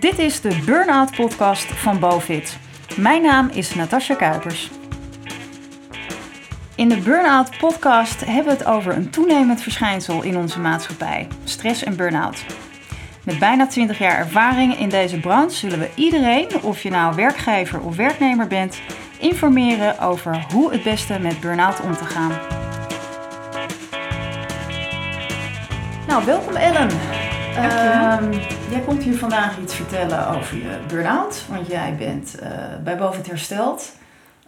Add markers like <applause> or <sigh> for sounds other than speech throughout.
Dit is de Burnout Podcast van Bovit. Mijn naam is Natasja Kuipers. In de Burnout Podcast hebben we het over een toenemend verschijnsel in onze maatschappij: stress en burn-out. Met bijna 20 jaar ervaring in deze branche zullen we iedereen, of je nou werkgever of werknemer bent, informeren over hoe het beste met burn-out om te gaan. Nou, welkom Ellen. Ehm, jij komt hier vandaag iets vertellen over je burn-out, want jij bent uh, bij Boven Hersteld.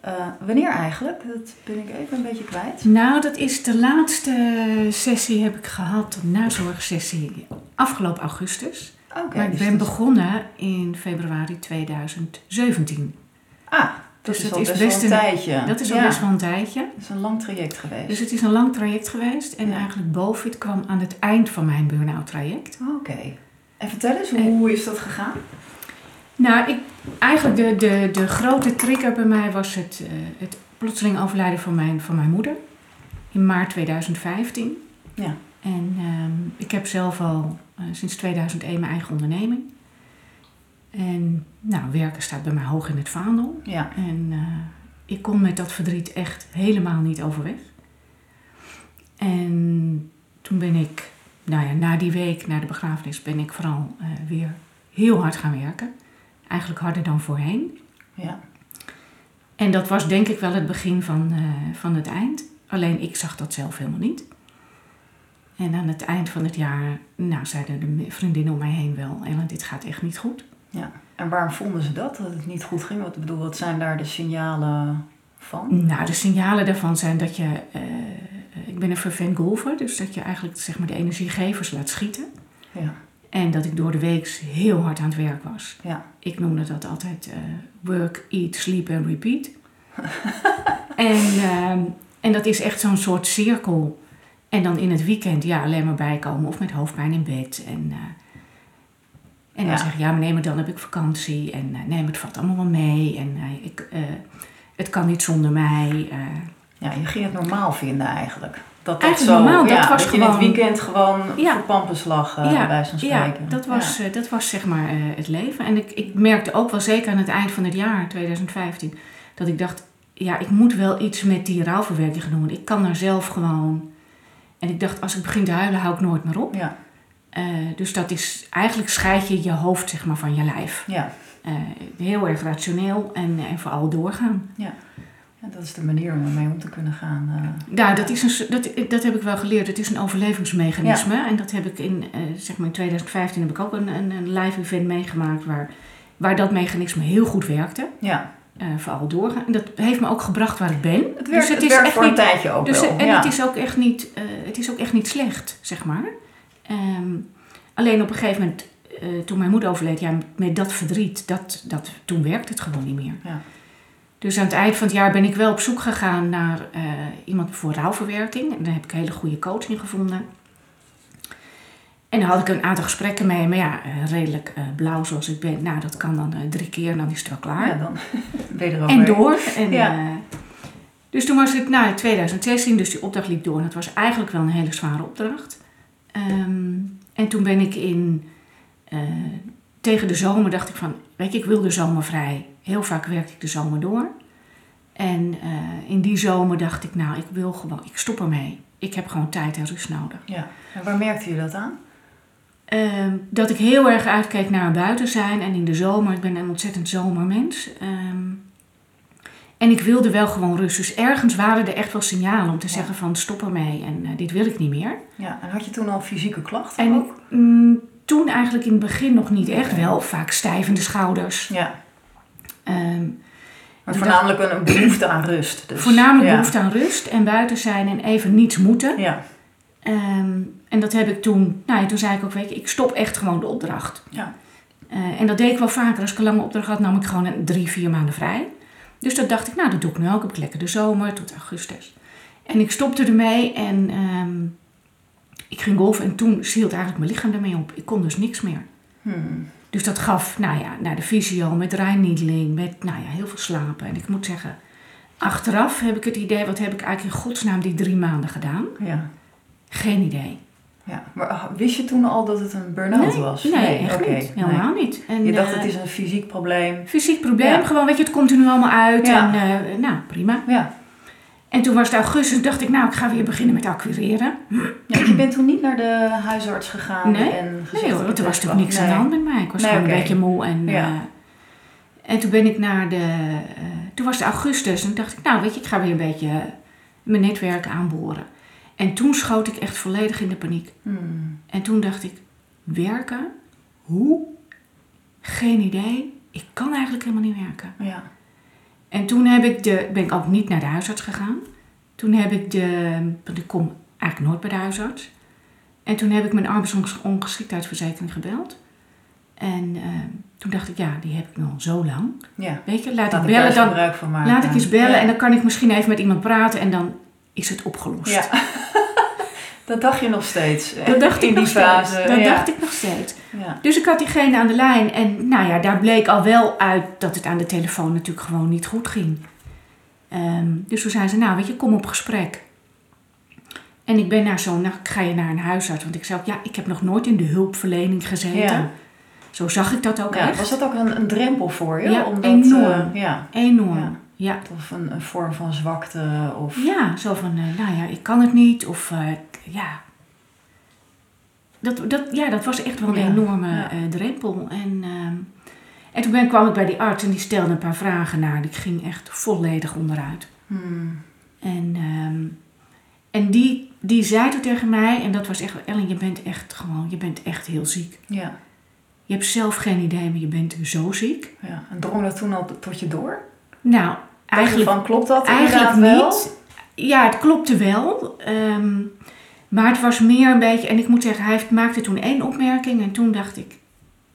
Uh, wanneer eigenlijk? Dat ben ik even een beetje kwijt. Nou, dat is de laatste sessie heb ik gehad, de nazorgsessie, afgelopen augustus. Oké. maar ik dus ben begonnen in februari 2017. Ah, dat Dus is dat al is best, best wel een tijdje. Dat is al Ja, best wel een tijdje. Dat is een lang traject geweest. Dus het is een lang traject geweest. En Ja. eigenlijk BOVID kwam aan het eind van mijn burn-out traject. Oké. En vertel eens, hoe is dat gegaan? Nou, ik, eigenlijk de, de, de grote trigger bij mij was het, eh, het plotseling overlijden van mijn, van mijn moeder. In maart 2015. Ja. En ehm, ik heb zelf al eh, sinds 2001 mijn eigen onderneming. En nou, werken staat bij mij hoog in het vaandel. Ja. En eh, ik kon met dat verdriet echt helemaal niet overweg. En toen ben ik, nou ja, na die week, na de begrafenis, ben ik vooral eh, weer heel hard gaan werken. Eigenlijk harder dan voorheen. Ja. En dat was denk ik wel het begin van, eh, van het eind. Alleen ik zag dat zelf helemaal niet. En aan het eind van het jaar, nou, zeiden de vriendinnen om mij heen wel, Ellen, dit gaat echt niet goed. ja. En waarom vonden ze dat, dat het niet goed ging? Wat, ik bedoel, wat zijn daar de signalen van? Nou, de signalen daarvan zijn dat je, eh, ik ben een fervent golfer, dus dat je eigenlijk zeg maar, de energiegevers laat schieten. Ja. En dat ik door de week heel hard aan het werk was. Ja. Ik noemde dat altijd eh, work, eat, sleep en repeat. <laughs> en, ehm, en dat is echt zo'n soort cirkel. En dan in het weekend ja, alleen maar bijkomen of met hoofdpijn in bed. En, eh, en dan Ja. zeg je, ja, maar nee, maar dan heb ik vakantie. En eh, nee, maar het valt allemaal wel mee. En ik, het kan niet zonder mij. eh. ja, je ging het normaal vinden eigenlijk. Dat dat Eigenlijk zo, normaal, dat ja, was dat je in het gewoon- weekend gewoon Ja. voor pampers lag, eh, bij wijze van ja, spreken. dat was, eh, dat was zeg maar het leven. En ik, ik merkte ook wel zeker aan het eind van het jaar 2015 dat ik dacht, ja, ik moet wel iets met die rouwverwerking gaan doen. Ik kan daar zelf gewoon. En ik dacht, als ik begin te huilen, hou ik nooit meer op. Ja, dus dat is eigenlijk scheid je je hoofd zeg maar, van je lijf. ja. Eh, heel erg rationeel en, en vooral doorgaan. ja, dat is de manier om ermee om te kunnen gaan. eh. Ja, dat, is een, dat, dat heb ik wel geleerd. Het is een overlevingsmechanisme. En dat heb ik in, eh, zeg maar in 2015 heb ik ook een, een, een live event meegemaakt waar, waar dat mechanisme heel goed werkte. ja, Eh, vooral doorgaan. En dat heeft me ook gebracht waar ik ben. het werkt, het is werkt echt voor een niet- tijdje ook Dus, wel. en ja. het, is ook echt niet, eh, het is ook echt niet slecht, zeg maar. Ehm, alleen op een gegeven moment, eh, toen mijn moeder overleed, ja, met dat verdriet, dat, dat, toen werkte het gewoon niet meer. Ja. Dus aan het eind van het jaar ben ik wel op zoek gegaan naar eh, iemand voor rouwverwerking. En daar heb ik een hele goede coach in gevonden. En daar had ik een aantal gesprekken mee. Maar ja, eh, redelijk blauw zoals ik ben. Nou, dat kan dan drie keer en dan is het wel klaar. ja, dan <laughs> ben je er En door. En, Ja. dus toen was het na 2016, dus die opdracht liep door. En het was eigenlijk wel een hele zware opdracht. Ehm, en toen ben ik in, eh, tegen de zomer dacht ik van, weet je, ik wil de zomer vrij. Heel vaak werk ik de zomer door. En eh, in die zomer dacht ik, nou, ik wil gewoon, ik stop ermee. Ik heb gewoon tijd en rust nodig. Ja. En waar merkte je dat aan? Ehm, dat ik heel erg uitkeek naar buiten zijn en in de zomer. Ik ben een ontzettend zomermens. Ehm, en ik wilde wel gewoon rust. Dus ergens waren er echt wel signalen om te Ja. zeggen van stop ermee en eh, dit wil ik niet meer. Ja, en had je toen al fysieke klachten En ook? mm, toen eigenlijk in het begin nog niet echt. Wel vaak stijvende schouders. Ja, Ehm, maar voornamelijk een, een behoefte aan rust. Dus. voornamelijk ja. behoefte aan rust en buiten zijn en even niets moeten. Ja, Ehm, en dat heb ik toen, nou ja, toen zei ik ook, weet je, ik stop echt gewoon de opdracht. ja, Eh, en dat deed ik wel vaker. Als ik een lange opdracht had, nam ik gewoon een drie, vier maanden vrij. Dus dat dacht ik, nou, dat doe ik nu ook. Heb ik lekker de zomer tot augustus. En ik stopte ermee en ehm, ik ging golfen. En toen hield eigenlijk mijn lichaam ermee op. Ik kon dus niks meer. Hmm. Dus dat gaf, nou ja, naar de fysio met rijniedeling, met, nou ja, heel veel slapen. En ik moet zeggen, achteraf heb ik het idee, wat heb ik eigenlijk in godsnaam die drie maanden gedaan? ja. Geen idee. Ja, maar ah, wist je toen al dat het een burn-out nee, was? Nee, echt oké, niet. Helemaal nee. niet. En, Je dacht eh, het is een fysiek probleem. Fysiek probleem, Ja. gewoon weet je, het komt er nu allemaal uit. Ja. En eh, nou, prima. Ja. En toen was het augustus, dacht ik, nou, ik ga weer beginnen met acquireren. ja. Je bent toen niet naar de huisarts gegaan Nee. en gezegd Nee hoor, er was natuurlijk niks aan de hand met mij. Ik was Nee, gewoon een beetje moe. En, Ja. eh, en toen ben ik naar de... eh, toen was het augustus en dacht ik, nou weet je, ik ga weer een beetje eh, mijn netwerk aanboren. En toen schoot ik echt volledig in de paniek. Hmm. En toen dacht ik, werken? Hoe? Geen idee. Ik kan eigenlijk helemaal niet werken. Ja. En toen heb ik de, ben ik ook niet naar de huisarts gegaan. Toen heb ik de, want ik kom eigenlijk nooit bij de huisarts. En toen heb ik mijn arbeidsongeschiktheidsverzekering gebeld. En eh, toen dacht ik, ja, die heb ik al zo lang. ja. Weet je, laat, Laat ik bellen dan. gebruik van maken. Laat ik eens bellen Ja. en dan kan ik misschien even met iemand praten en dan is het opgelost. Ja. <laughs> dat dacht je nog steeds. Dat dacht in ik die nog steeds. fase. Dat ja. dacht ik nog steeds. Ja. Dus ik had diegene aan de lijn en nou ja, daar bleek al wel uit dat het aan de telefoon natuurlijk gewoon niet goed ging. Ehm, dus toen zei ze, nou weet je, kom op gesprek. En ik ben naar zo'n, nou ga je naar een huisarts? Want ik zei ook, ja, ik heb nog nooit in de hulpverlening gezeten. Ja. Zo zag ik dat ook Ja, echt. was dat ook een, een drempel voor je? Ja, Omdat, enorm. eh, ja, Enorm. Ja. Ja. of een, een vorm van zwakte. Of, Ja, zo van, eh, nou ja, ik kan het niet. Of eh, ik- ja. Dat, dat, ja, dat was echt wel een Ja, enorme ja. eh, drempel. En, ehm, en toen ben, kwam ik bij die arts en die stelde een paar vragen naar. Ik ging echt volledig onderuit. Hmm. En, ehm, en die, die zei toen tegen mij, en dat was echt, Ellen, je bent echt gewoon, je bent echt heel ziek. Ja, Je hebt zelf geen idee, maar je bent zo ziek. ja. En drong dat toen al tot je door? Nou, eigenlijk van, klopt dat Eigenlijk inderdaad wel? niet. Ja, het klopte wel. ehm, maar het was meer een beetje... En ik moet zeggen, hij maakte toen één opmerking. En toen dacht ik,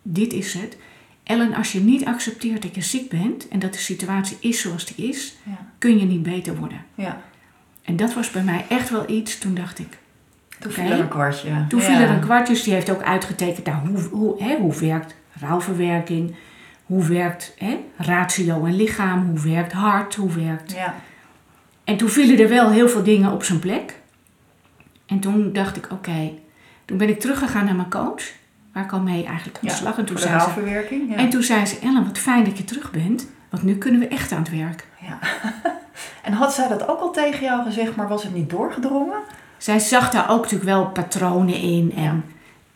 dit is het. Ellen, als je niet accepteert dat je ziek bent... en dat de situatie is zoals die is... Ja, kun je niet beter worden. ja. En dat was bij mij echt wel iets. Toen dacht ik... Toen viel er een kwartje. Toen Ja. viel er een kwartje. Dus die heeft ook uitgetekend... Nou, hoe, hoe, hè, hoe werkt rouwverwerking? Hoe werkt hè, ratio en lichaam? Hoe werkt hart? Hoe werkt Ja, En toen vielen er wel heel veel dingen op zijn plek. En toen dacht ik, oké. Toen ben ik teruggegaan naar mijn coach. Waar ik al mee eigenlijk aan de slag. En toen, zei ze. Ja. en toen zei ze, Ellen, wat fijn dat je terug bent. Want nu kunnen we echt aan het werk. ja. <laughs> en had zij dat ook al tegen jou gezegd, maar was het niet doorgedrongen? Zij zag daar ook natuurlijk wel patronen in. En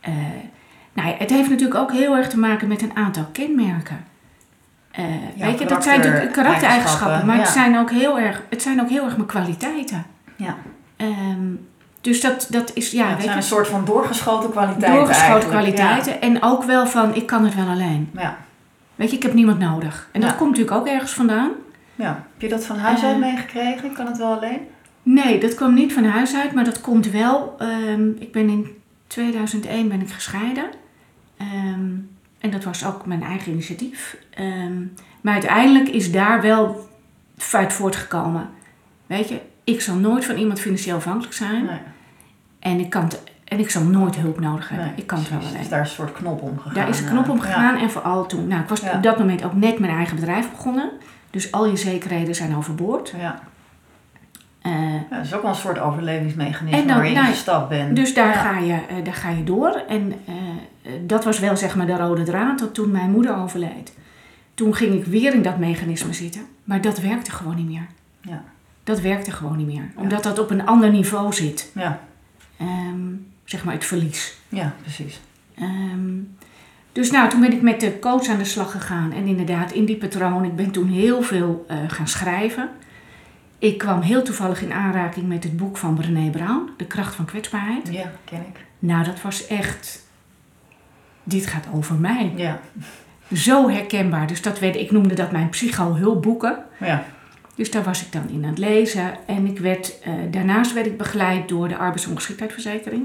eh, nou ja, het heeft natuurlijk ook heel erg te maken met een aantal kenmerken. Eh, Ja, weet je, dat zijn natuurlijk karaktereigenschappen. Maar het, zijn ook heel erg, het zijn ook heel erg mijn kwaliteiten. Ja, Ehm, dus dat, dat is, ja, het weet zijn je, een soort van doorgeschoten kwaliteiten doorgeschoten kwaliteiten. En ook wel van, ik kan het wel alleen. Ja. Weet je, ik heb niemand nodig. En dat komt natuurlijk ook ergens vandaan. ja. Heb je dat van huis uit Eh. meegekregen? Ik kan het wel alleen? Nee, dat kwam niet van huis uit, maar dat komt wel. ehm, ik ben in 2001 ben ik gescheiden. Ehm, en dat was ook mijn eigen initiatief. Ehm, maar uiteindelijk is daar wel uit voortgekomen. Weet je, ik zal nooit van iemand financieel afhankelijk zijn. Nee. En, ik kan het- en ik zal nooit hulp nodig hebben. nee, ik kan het wel alleen. Dus daar is een soort knop om gegaan. Daar is een knop om gegaan en vooral toen. Nou, ik was Ja. op dat moment ook net mijn eigen bedrijf begonnen. Dus al je zekerheden zijn overboord. Ja. Eh, Ja, dat is ook wel een soort overlevingsmechanisme En dan- waarin je nou gestapt bent. dus daar, Ja. ga je, eh, daar ga je door. En eh, dat was wel zeg maar de rode draad tot toen mijn moeder overleed. Toen ging ik weer in dat mechanisme zitten. Maar dat werkte gewoon niet meer. Ja. Dat werkte gewoon niet meer. Omdat dat op een ander niveau zit. Ja. Ehm, zeg maar het verlies. ja, precies. Ehm, dus nou, toen ben ik met de coach aan de slag gegaan. En inderdaad, in die patroon. Ik ben toen heel veel eh, gaan schrijven. Ik kwam heel toevallig in aanraking met het boek van Brené Brown. De kracht van kwetsbaarheid. Ja, ken ik. Nou, dat was echt... Dit gaat over mij. Ja. Zo herkenbaar. Dus dat werd, ik noemde dat mijn psycho-hulpboeken. Ja. Dus daar was ik dan in aan het lezen. En ik werd, eh, daarnaast werd ik begeleid door de arbeidsongeschiktheidsverzekering.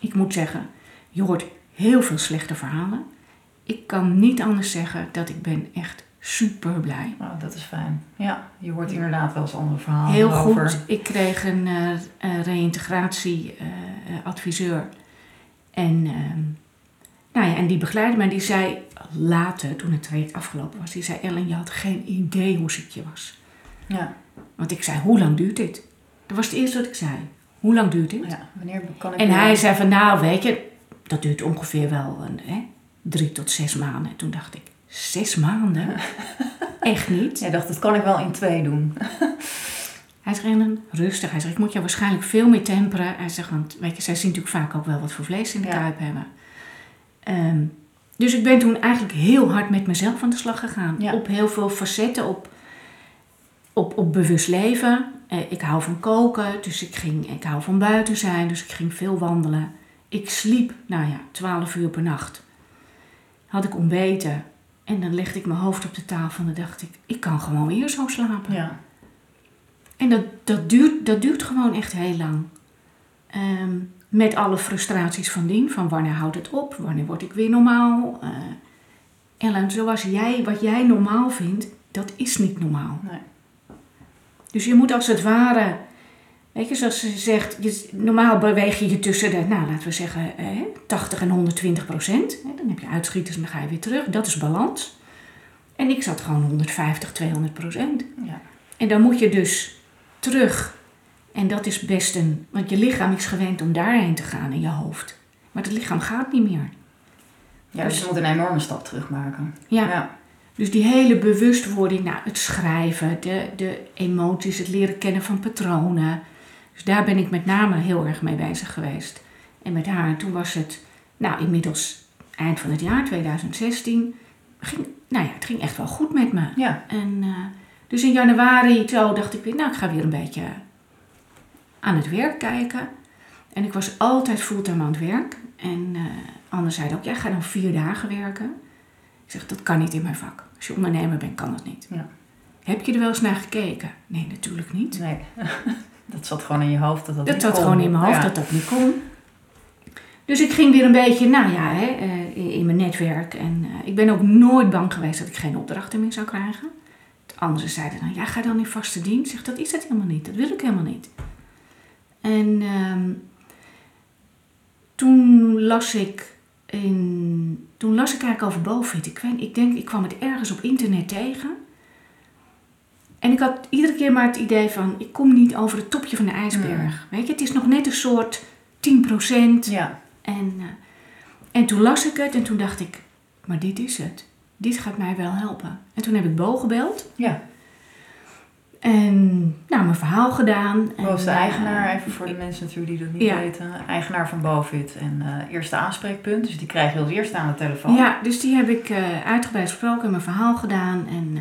Ik moet zeggen, je hoort heel veel slechte verhalen. Ik kan niet anders zeggen dat ik ben echt super blij. Nou, dat is fijn. Ja, je hoort inderdaad wel eens andere verhalen Heel over. goed. Ik kreeg een eh, reïntegratieadviseur. en, ehm, nou ja, en die begeleidde mij. Die zei later, toen het traject afgelopen was, die zei... Ellen, je had geen idee hoe ziek je was. Ja. Want ik zei, hoe lang duurt dit? Dat was het eerste wat ik zei. Hoe lang duurt dit? Ja, wanneer kan ik En hij zei van, nou weet je, dat duurt ongeveer wel een, hè, drie tot zes maanden. En toen dacht ik, zes maanden? <laughs> Echt niet? Jij dacht, dat kan ik wel in twee doen. <laughs> Hij zegt, "Ellen, rustig. Hij zegt, ik moet jou waarschijnlijk veel meer temperen. Hij zegt, want weet je, zij zien natuurlijk vaak ook wel wat voor vlees in de Ja. kuip hebben. Ehm, dus ik ben toen eigenlijk heel hard met mezelf aan de slag gegaan. Ja. Op heel veel facetten, op, op, op bewust leven. Eh, ik hou van koken, dus ik, ging, ik hou van buiten zijn, dus ik ging veel wandelen. Ik sliep, nou ja, 12 uur per nacht. Had ik ontbeten en dan legde ik mijn hoofd op de tafel en dan dacht ik, ik kan gewoon weer zo slapen. Ja. En dat, dat, duurt, dat duurt gewoon echt heel lang. Ehm, met alle frustraties van dien. Van wanneer houdt het op? Wanneer word ik weer normaal? Eh Ellen, zoals jij, wat jij normaal vindt, dat is niet normaal. Nee. Dus je moet als het ware... Weet je, zoals ze zegt, je, normaal beweeg je je tussen de, nou laten we zeggen, eh, 80 en 120 procent. Dan heb je uitschieters en dan ga je weer terug. Dat is balans. En ik zat gewoon 150, 200 procent. Ja. En dan moet je dus terug. En dat is best een. Want je lichaam is gewend om daarheen te gaan in je hoofd. Maar het lichaam gaat niet meer. ja, dus je moet een enorme stap terug maken. Ja. Ja. Dus die hele bewustwording, nou, het schrijven, de, de emoties, het leren kennen van patronen. Dus daar ben ik met name heel erg mee bezig geweest. En met haar, toen was het, nou, inmiddels eind van het jaar 2016. Ging, nou ja, het ging echt wel goed met me. Ja. En eh, dus in januari zo dacht ik weer, nou ik ga weer een beetje aan het werk kijken. En ik was altijd fulltime aan het werk. En Anne zei ook, jij gaat dan vier dagen werken. Ik zeg, dat kan niet in mijn vak. Als je ondernemer bent, kan dat niet. Ja. Heb je er wel eens naar gekeken? Nee, natuurlijk niet. Nee. <laughs> dat zat gewoon in je hoofd dat dat Dat niet zat kon. gewoon in mijn hoofd Ja. dat dat niet kon. Dus ik ging weer een beetje, nou ja, hè, eh, in- mijn netwerk. En eh, ik ben ook nooit bang geweest dat ik geen opdrachten meer zou krijgen. Anderen zeiden dan, ja, ga dan in vaste dienst. Ik zeg, dat is het helemaal niet. Dat wil ik helemaal niet. En ehm, toen las ik in, toen las ik eigenlijk over BOVID. Ik, weet, ik denk, ik kwam het ergens op internet tegen. En ik had iedere keer maar het idee van, ik kom niet over het topje van de ijsberg. Weet je, het is nog net een soort 10%. Ja. En, eh, en toen las ik het en toen dacht ik, maar dit is het. Dit gaat mij wel helpen. En toen heb ik Bo gebeld. Ja. En nou, mijn verhaal gedaan. Is de eh, eigenaar, even voor de mensen natuurlijk die dat niet Ja. weten. Eigenaar van Bovit en eh, eerste aanspreekpunt. Dus die krijg je als eerste aan de telefoon. Ja, dus die heb ik eh, uitgebreid gesproken, mijn verhaal gedaan. En,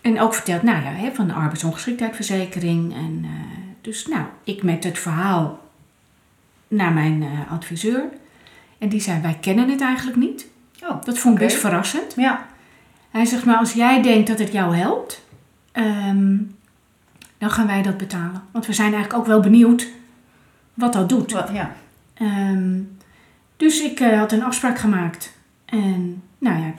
en ook verteld, nou ja, hè, van de arbeidsongeschiktheidsverzekering. En dus nou, ik met het verhaal naar mijn adviseur. En die zei, wij kennen het eigenlijk niet. Oh, Dat vond ik best verrassend. ja. Hij zegt, maar als jij denkt dat het jou helpt, ehm, dan gaan wij dat betalen. Want we zijn eigenlijk ook wel benieuwd wat dat doet. Wat- ja. Ehm, dus ik eh, had een afspraak gemaakt. En nou ja,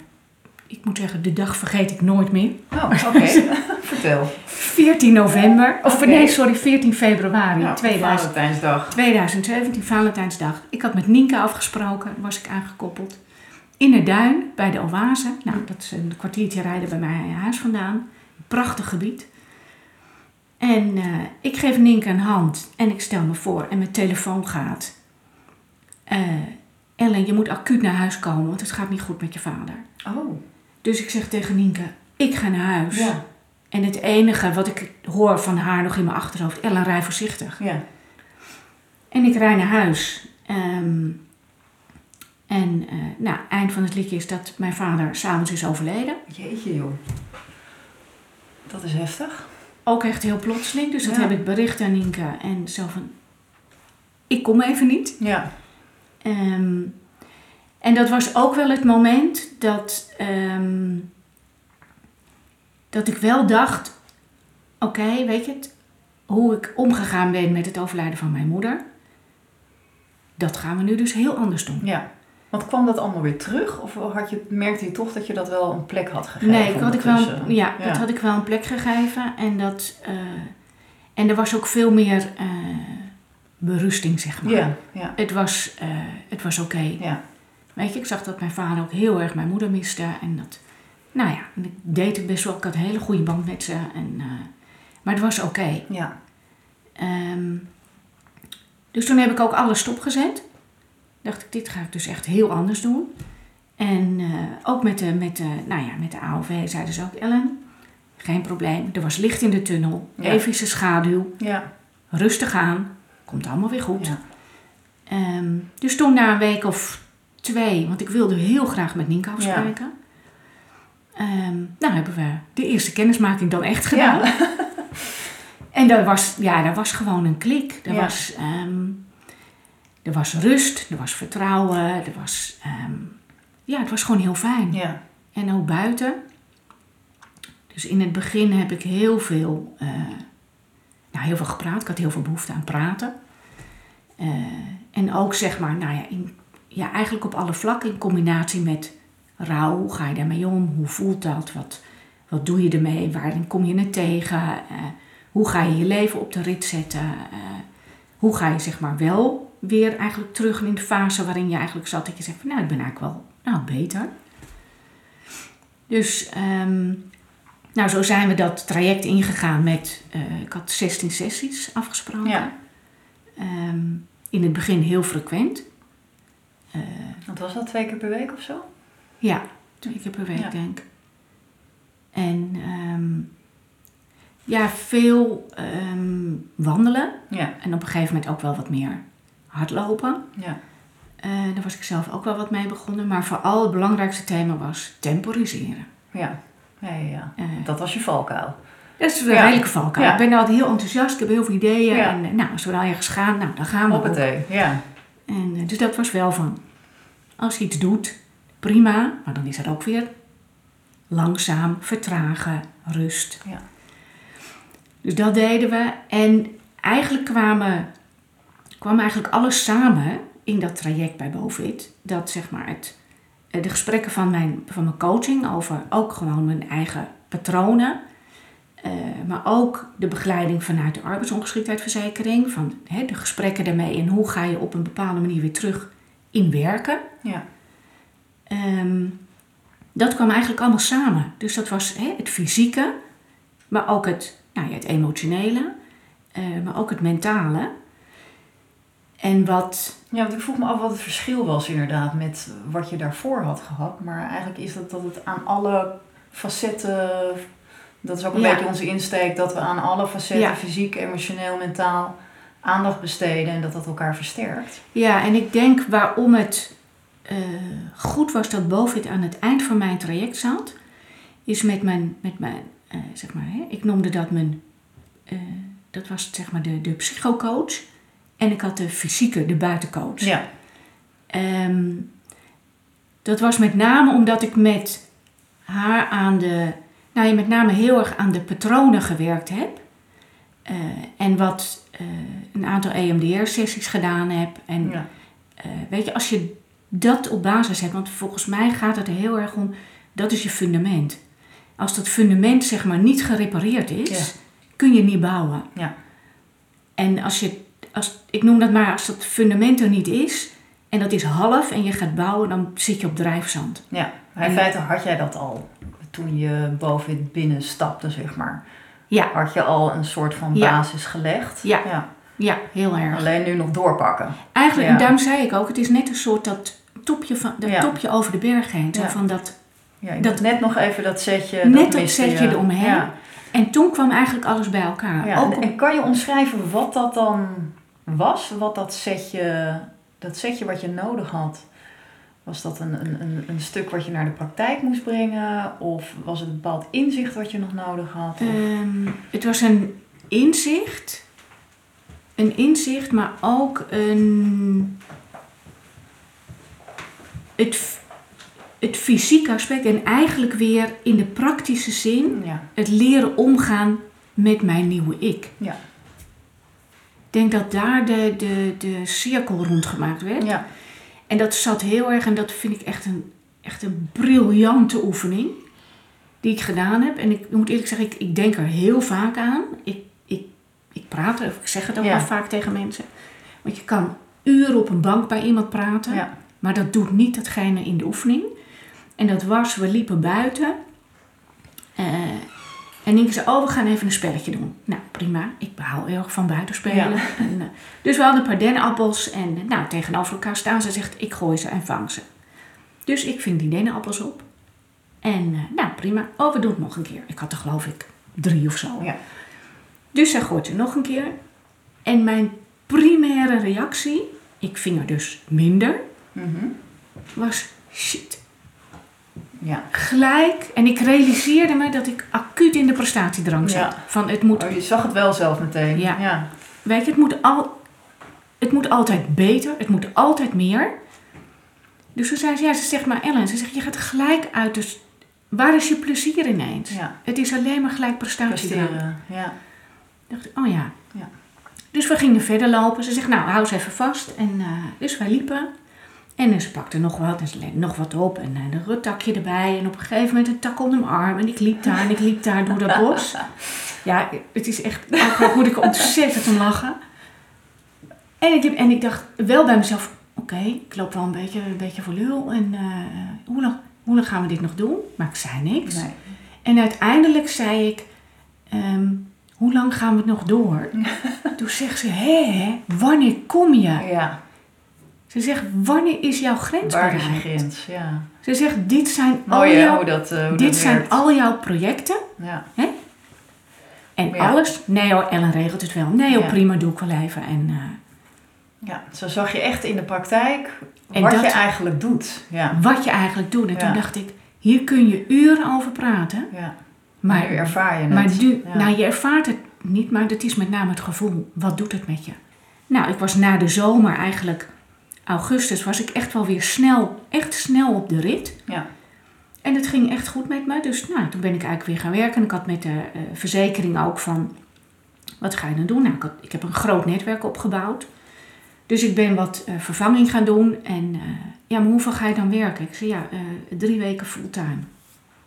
ik moet zeggen, de dag vergeet ik nooit meer. Oh, <laughs> oké. <laughs> Vertel. 14 november, of nee, sorry, 14 februari 2000, Valentijnsdag. 2017, Valentijnsdag. Ik had met Nienke afgesproken, was ik aangekoppeld. In de duin, bij de Oase. Nou, dat is een kwartiertje rijden bij mijn huis vandaan. Prachtig gebied. En eh, ik geef Nienke een hand en ik stel me voor en mijn telefoon gaat. Eh, Ellen, je moet acuut naar huis komen, want het gaat niet goed met je vader. Oh. Dus ik zeg tegen Nienke, ik ga naar huis. Ja. En het enige wat ik hoor van haar nog in mijn achterhoofd, Ellen, rij voorzichtig. Ja. En ik rij naar huis. Ehm, en eh, nou, eind van het liedje is dat mijn vader s'avonds is overleden. Jeetje joh. Dat is heftig. Ook echt heel plotseling. Dus dat Ja. heb ik bericht aan Nienke. En zo van, ik kom even niet. Ja. Ehm, en dat was ook wel het moment dat, ehm, dat ik wel dacht: oké, weet je het, hoe ik omgegaan ben met het overlijden van mijn moeder, dat gaan we nu dus heel anders doen. Ja. Want kwam dat allemaal weer terug? Of had je, merkte je toch dat je dat wel een plek had gegeven? Nee, had ik wel, ja, Ja. dat had ik wel een plek gegeven. En, dat, eh, en er was ook veel meer eh, berusting, zeg maar. Ja, ja, Het was, eh, het was oké. ja. Weet je, ik zag dat mijn vader ook heel erg mijn moeder miste. En dat, nou ja, ik deed het best wel. Ik had een hele goede band met ze. En, maar het was oké. ja. Ehm, Dus toen heb ik ook alles stopgezet. Dacht ik, dit ga ik dus echt heel anders doen. En eh, ook met de, met, de, nou ja, met de AOV zeiden ze ook, Ellen, geen probleem. Er was licht in de tunnel, Ja. even de schaduw, Ja. rustig aan, komt allemaal weer goed. Ja. Ehm, dus toen na een week of twee, want ik wilde heel graag met Nienke afspreken. Ehm, nou hebben we de eerste kennismaking dan echt gedaan. En daar was, ja, daar was gewoon een klik. Er, Ja. was, ehm, er was rust, er was vertrouwen, er was, ehm, ja, het was gewoon heel fijn. Ja. En ook buiten. Dus in het begin heb ik heel veel, nou, heel veel gepraat. Ik had heel veel behoefte aan praten. Eh, en ook zeg maar, nou ja, in, ja, eigenlijk op alle vlakken in combinatie met rouw. Hoe ga je daarmee om? Hoe voelt dat? Wat, wat doe je ermee? Waarin kom je het tegen? Eh, hoe ga je je leven op de rit zetten? Hoe ga je zeg maar wel weer eigenlijk terug in de fase waarin je eigenlijk zat. Dat je zegt van nou, ik ben eigenlijk wel nou, beter. Dus ehm, nou, zo zijn we dat traject ingegaan met, eh, ik had 16 sessies afgesproken. Ja. Ehm, in het begin heel frequent. Eh, Want was dat twee keer per week of zo? ja, twee keer per week Ja. denk ik. En ehm, ja, veel wandelen. Ja. En op een gegeven moment ook wel wat meer hardlopen. Ja. Eh, daar was ik zelf ook wel wat mee begonnen. Maar vooral het belangrijkste thema was temporiseren. Ja. Ja, ja, ja. Eh, Dat was je valkuil. dat is een Ja. redelijke valkuil. Ja. Ik ben altijd heel enthousiast. Ik heb heel veel ideeën. Ja. En eh, nou, als we dan ergens gaan, nou, dan gaan we. Hoppatee. Ja. En, dus dat was wel van, als je iets doet, prima. Maar dan is het ook weer langzaam, vertragen, rust. Ja. Dus dat deden we. En eigenlijk kwamen, kwam eigenlijk alles samen in dat traject bij Bovit. Dat zeg maar het, eh, de gesprekken van mijn, van mijn coaching over ook gewoon mijn eigen patronen. eh, maar ook de begeleiding vanuit de arbeidsongeschiktheidsverzekering. Van de gesprekken daarmee en hoe ga je op een bepaalde manier weer terug in werken. Ja. Ehm, dat kwam eigenlijk allemaal samen. Dus dat was het fysieke, maar ook het, nou ja, het emotionele, eh, maar ook het mentale. En wat, Ja, want ik vroeg me af wat het verschil was inderdaad met wat je daarvoor had gehad. Maar eigenlijk is dat dat het aan alle facetten, dat is ook een Ja. beetje onze insteek, dat we aan alle facetten, Ja. fysiek, emotioneel, mentaal, aandacht besteden en dat dat elkaar versterkt. ja, en ik denk waarom het eh, goed was dat Bovit aan het eind van mijn traject zat, is met mijn, met mijn eh, zeg maar, hè, ik noemde dat mijn, eh, dat was zeg maar de, de psychocoach. En ik had de fysieke, de buitencoach. Ja, Ehm, dat was met name omdat ik met haar aan de, nou ja, met name heel erg aan de patronen gewerkt heb. Eh, en wat eh, een aantal EMDR-sessies gedaan heb. En ja, eh, weet je, als je dat op basis hebt, want volgens mij gaat het er heel erg om, dat is je fundament. Als dat fundament zeg maar niet gerepareerd is, Ja. kun je niet bouwen. ja, En als je, als, ik noem dat maar, als dat fundament er niet is en dat is half en je gaat bouwen, dan zit je op drijfzand. ja. Maar in En- feite had jij dat al toen je boven het binnenstapte, zeg maar. Ja, Had je al een soort van Ja. basis gelegd. Ja. ja. ja, heel erg. Alleen nu nog doorpakken. Eigenlijk, en daarom zei ik ook, het is net een soort dat topje, van, dat topje over de berg heen. Zo van dat, Ja, Dat- net nog even dat setje. Net dat setje je. eromheen. Ja. En toen kwam eigenlijk alles bij elkaar. Ja, ook en, kan je omschrijven wat dat dan was? Wat dat setje, dat setje wat je nodig had? Was dat een, een, een, een stuk wat je naar de praktijk moest brengen? Of was het een bepaald inzicht wat je nog nodig had? Ehm, het was een inzicht. Een inzicht, maar ook een. Het, het fysieke aspect en eigenlijk weer in de praktische zin ja, het leren omgaan met mijn nieuwe ik. ja, Ik denk dat daar de, de, de cirkel rondgemaakt werd. ja, En dat zat heel erg, en dat vind ik echt een, echt een briljante oefening die ik gedaan heb. En ik moet eerlijk zeggen, ik, ik denk er heel vaak aan. Ik, ik, ik praat er, of ik zeg het ook Ja. wel vaak tegen mensen. Want je kan uren op een bank bij iemand praten, ja, maar dat doet niet datgene in de oefening. En dat was, we liepen buiten. eh, En Nienke zei, oh, we gaan even een spelletje doen. Nou, prima. Ik heel erg van buitenspelen. Ja. En, eh, dus we hadden een paar dennenappels en eh, nou, tegenover elkaar staan. Ze zegt, ik gooi ze en vang ze. Dus ik ving die dennenappels op. En nou, prima. Oh, we doen het nog een keer. Ik had er geloof ik drie of zo. Ja. Dus zij gooit ze nog een keer. En mijn primaire reactie, ik ving er dus minder, Mhm. was shit. Ja. Gelijk. En ik realiseerde me dat ik acuut in de prestatiedrang zat. Ja. Van het moet Oh, je zag het wel zelf meteen. Ja. ja. Weet je, het moet, al, het moet altijd beter, het moet altijd meer. Dus toen zei ze, ja, ze zegt maar Ellen, ze zegt, je gaat gelijk uit, dus waar is je plezier ineens? Ja. Het is alleen maar gelijk prestatie. Presteren. Ja. dacht ik, oh ja. Ja. Dus we gingen verder lopen. Ze zegt, nou, hou ze even vast. En eh, dus wij liepen. En ze pakte nog wat en ze legde nog wat op. En eh, een ruttakje erbij. En op een gegeven moment een tak onder mijn arm. En ik liep daar en ik liep daar door dat bos. <laughs> Ja, het is echt... Eigenlijk moet ik ontzettend om lachen. En ik, liep, en ik dacht wel bij mezelf... Oké, ik loop wel een beetje, een beetje voor lul. En eh, hoe, lang, hoe lang gaan we dit nog doen? Maar ik zei niks. Nee. En uiteindelijk zei ik, ehm, hoe lang gaan we het nog door? <laughs> Toen zegt ze, hé, wanneer kom je? Ja. Ze zegt, wanneer is jouw grens Waar is je bereikt? grens? Ja. Ze zegt, dit zijn al Mooi hè, jouw, hoe dat, eh, hoe dit dat zijn werkt. al jouw projecten. Ja. En Ja. alles, nee hoor, Ellen regelt het wel. Nee hoor, Ja. prima, doe ik wel even. En, eh, ja, zo zag je echt in de praktijk En wat dat- je eigenlijk doet. Ja. wat je eigenlijk doet. En toen dacht ik, hier kun je uren over praten. ja. Maar, nu ervaar je het. maar ja. nou, je ervaart het niet, maar het is met name het gevoel. Wat doet het met je? Nou, ik was na de zomer eigenlijk, augustus, was ik echt wel weer snel, echt snel op de rit. Ja. En het ging echt goed met me. Dus nou, toen ben ik eigenlijk weer gaan werken. En ik had met de eh, verzekering ook van, wat ga je dan doen? Nou, ik, had- ik heb een groot netwerk opgebouwd. Dus ik ben wat eh, vervanging gaan doen. En eh, ja, maar hoeveel ga je dan werken? Ik zei, ja, drie weken fulltime.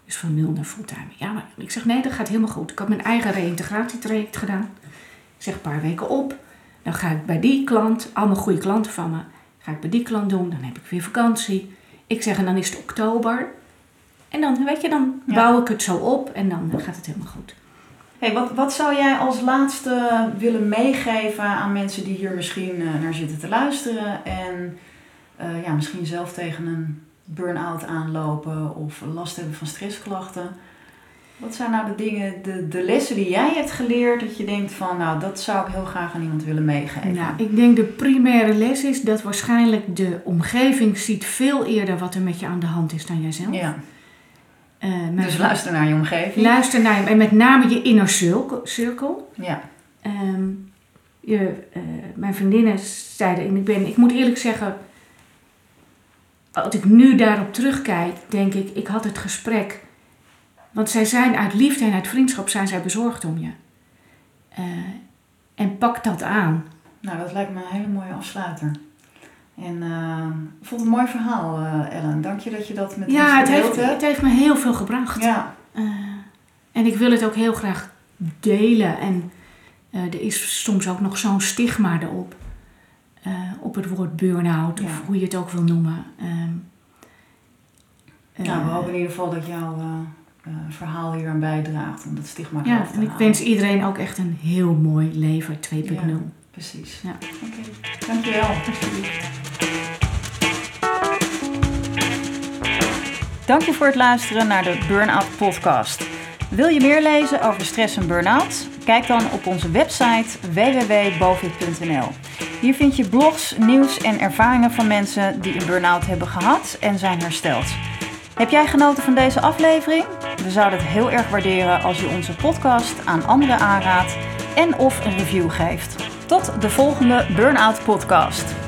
Dus van nul naar fulltime. Ja, maar ik zeg, nee, dat gaat helemaal goed. Ik had mijn eigen reïntegratietraject gedaan. Ik zeg, een paar weken op. Dan ga ik bij die klant, allemaal goede klanten van me, ga ik bij die klant doen. Dan heb ik weer vakantie. Ik zeg, en dan is het oktober. En dan, weet je, dan Ja. bouw ik het zo op en dan gaat het helemaal goed. Hey, wat, wat zou jij als laatste willen meegeven aan mensen die hier misschien eh, naar zitten te luisteren en eh, ja, misschien zelf tegen een burn-out aanlopen of last hebben van stressklachten? Wat zijn nou de dingen, de, de lessen die jij hebt geleerd dat je denkt van nou dat zou ik heel graag aan iemand willen meegeven? Nou, ik denk de primaire les is dat waarschijnlijk de omgeving ziet veel eerder wat er met je aan de hand is dan jijzelf. ja. Eh, Dus luister naar je omgeving. Luister naar je, en met name je inner circle. circle. Ja. Ehm, je, eh, mijn vriendinnen zeiden, en ik, ben, ik moet eerlijk zeggen, als ik nu daarop terugkijk, denk ik, ik had het gesprek. Want zij zijn uit liefde en uit vriendschap zijn zij bezorgd om je. Eh, en pak dat aan. Nou, dat lijkt me een hele mooie afsluiter. En ik vond het een mooi verhaal, eh, Ellen. Dank je dat je dat met ons Ja, het gedeeld heeft, hebt. het heeft me heel veel gebracht. Ja, Eh, en ik wil het ook heel graag delen. En er is soms ook nog zo'n stigma erop. op het woord burn-out, of Ja. hoe je het ook wil noemen. Ehm, nou, we hopen in ieder geval dat jouw eh, verhaal hier aan bijdraagt om dat stigma ja, en ik wens iedereen ook echt een heel mooi leven 2.0. Precies. Ja. Oké, dankjewel. Dank je voor het luisteren naar de Burnout Podcast. Wil je meer lezen over stress en burn-out? Kijk dan op onze website www.bovit.nl. Hier vind je blogs, nieuws en ervaringen van mensen die een burn-out hebben gehad en zijn hersteld. Heb jij genoten van deze aflevering? We zouden het heel erg waarderen als je onze podcast aan anderen aanraadt en of een review geeft. Tot de volgende Burnout Podcast.